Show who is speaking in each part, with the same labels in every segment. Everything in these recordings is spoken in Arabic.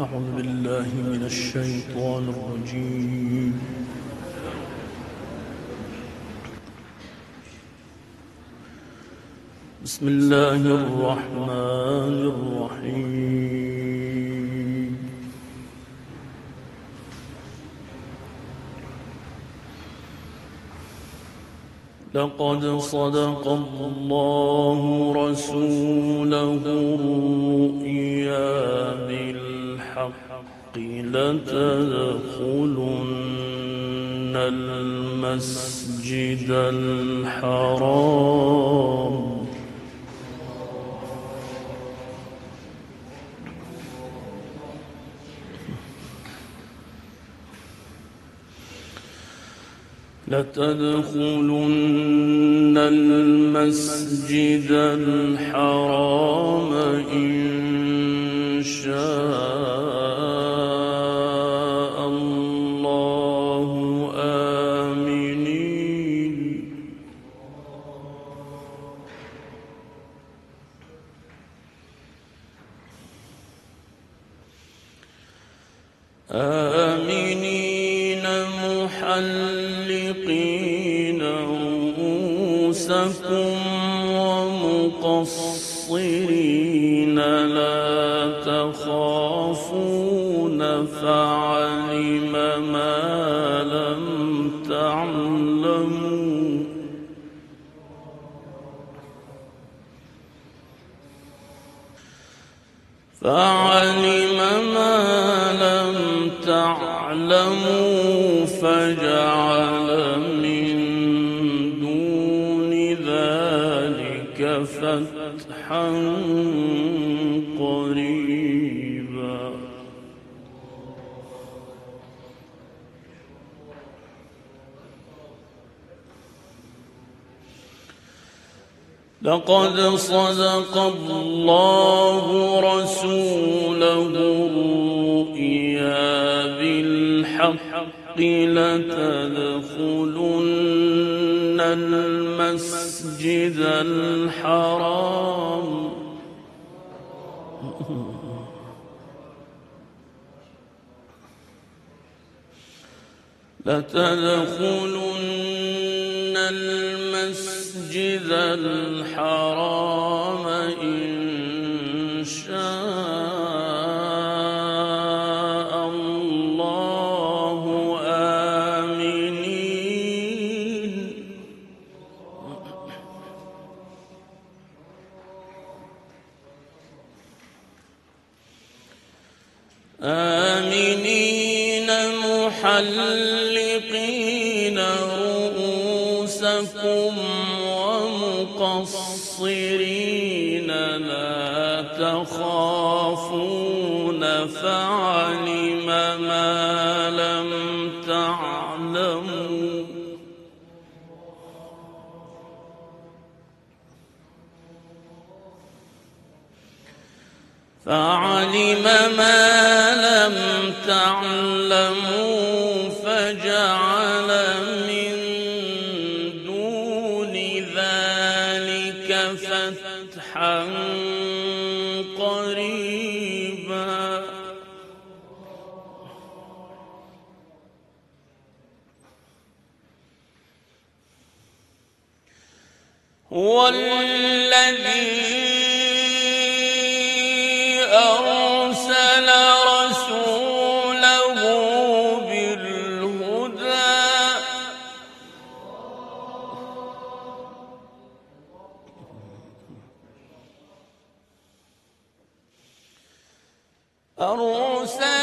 Speaker 1: أعوذ بالله من الشيطان الرجيم. بسم الله الرحمن الرحيم. لقد صدق الله رسوله الرؤيا بالحق لتدخلن المسجد الحرام. لتدخلن المسجد الحرام. آمنين محلقين رؤوسكم ومقصرين لا تخافون فعلم ما لم تعلموا فعلم فتحا قريبا. لقد صدق الله رسوله الرؤيا بالحق لتدخلن المسجد الحرام. لتدخلن المسجد الحرام. محلقين رؤوسكم ومقصرين لا تخافون فعلم ما لم تعلموا فعلم ما لم تعلموا هو الذي أرسل رسوله بالهدى. أرسل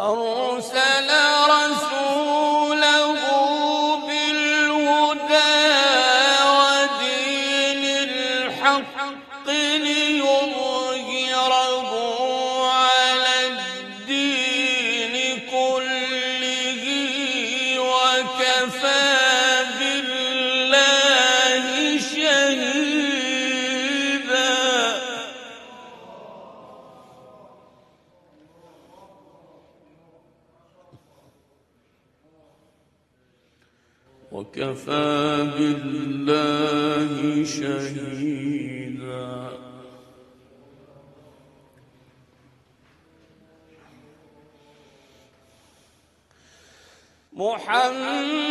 Speaker 1: أرسل رسوله بالهدى ودين الحق وكفى بالله شهيدا. محمد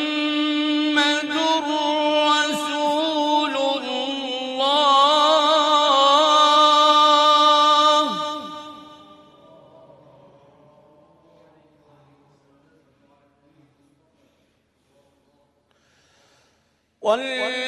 Speaker 1: والذين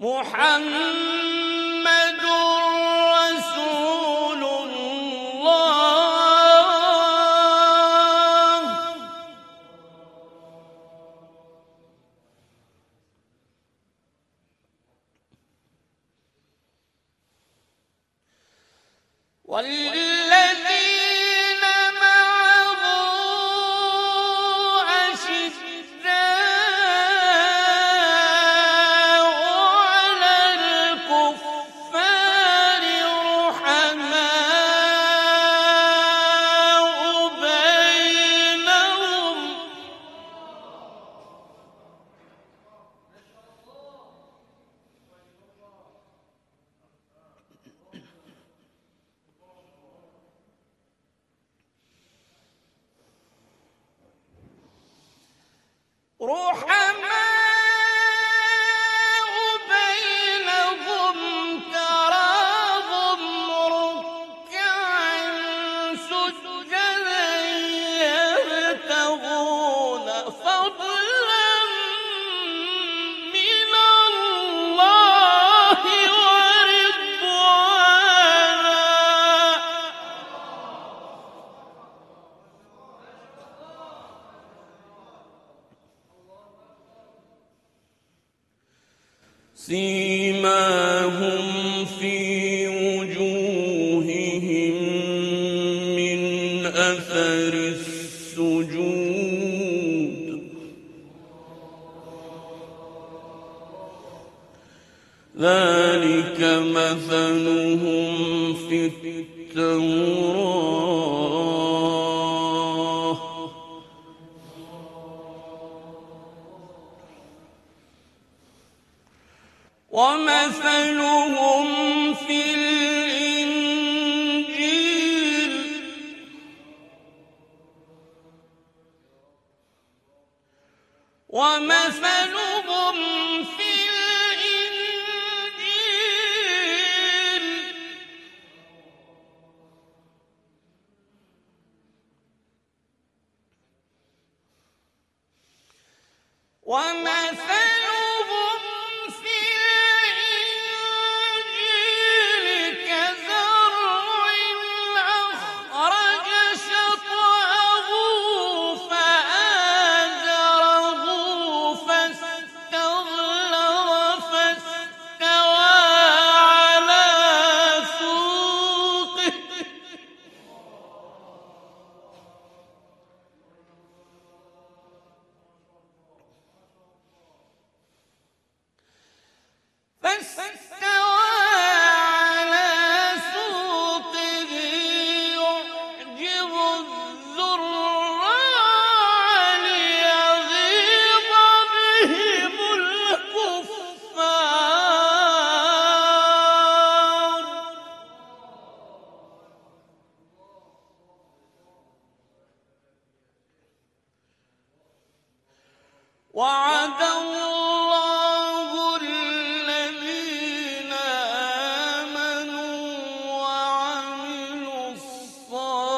Speaker 1: محمد رسول الله. والذي سيماهم في وجوههم من أثر السجود. ذلك مثلهم في التوراة. 我们分路。وعد الله الذين آمنوا وعملوا الصالحات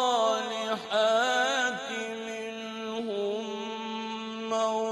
Speaker 1: منهم مغفرة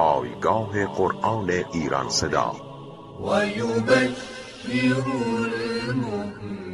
Speaker 2: پایگاه قرآن ایران صدا.
Speaker 3: المؤمنين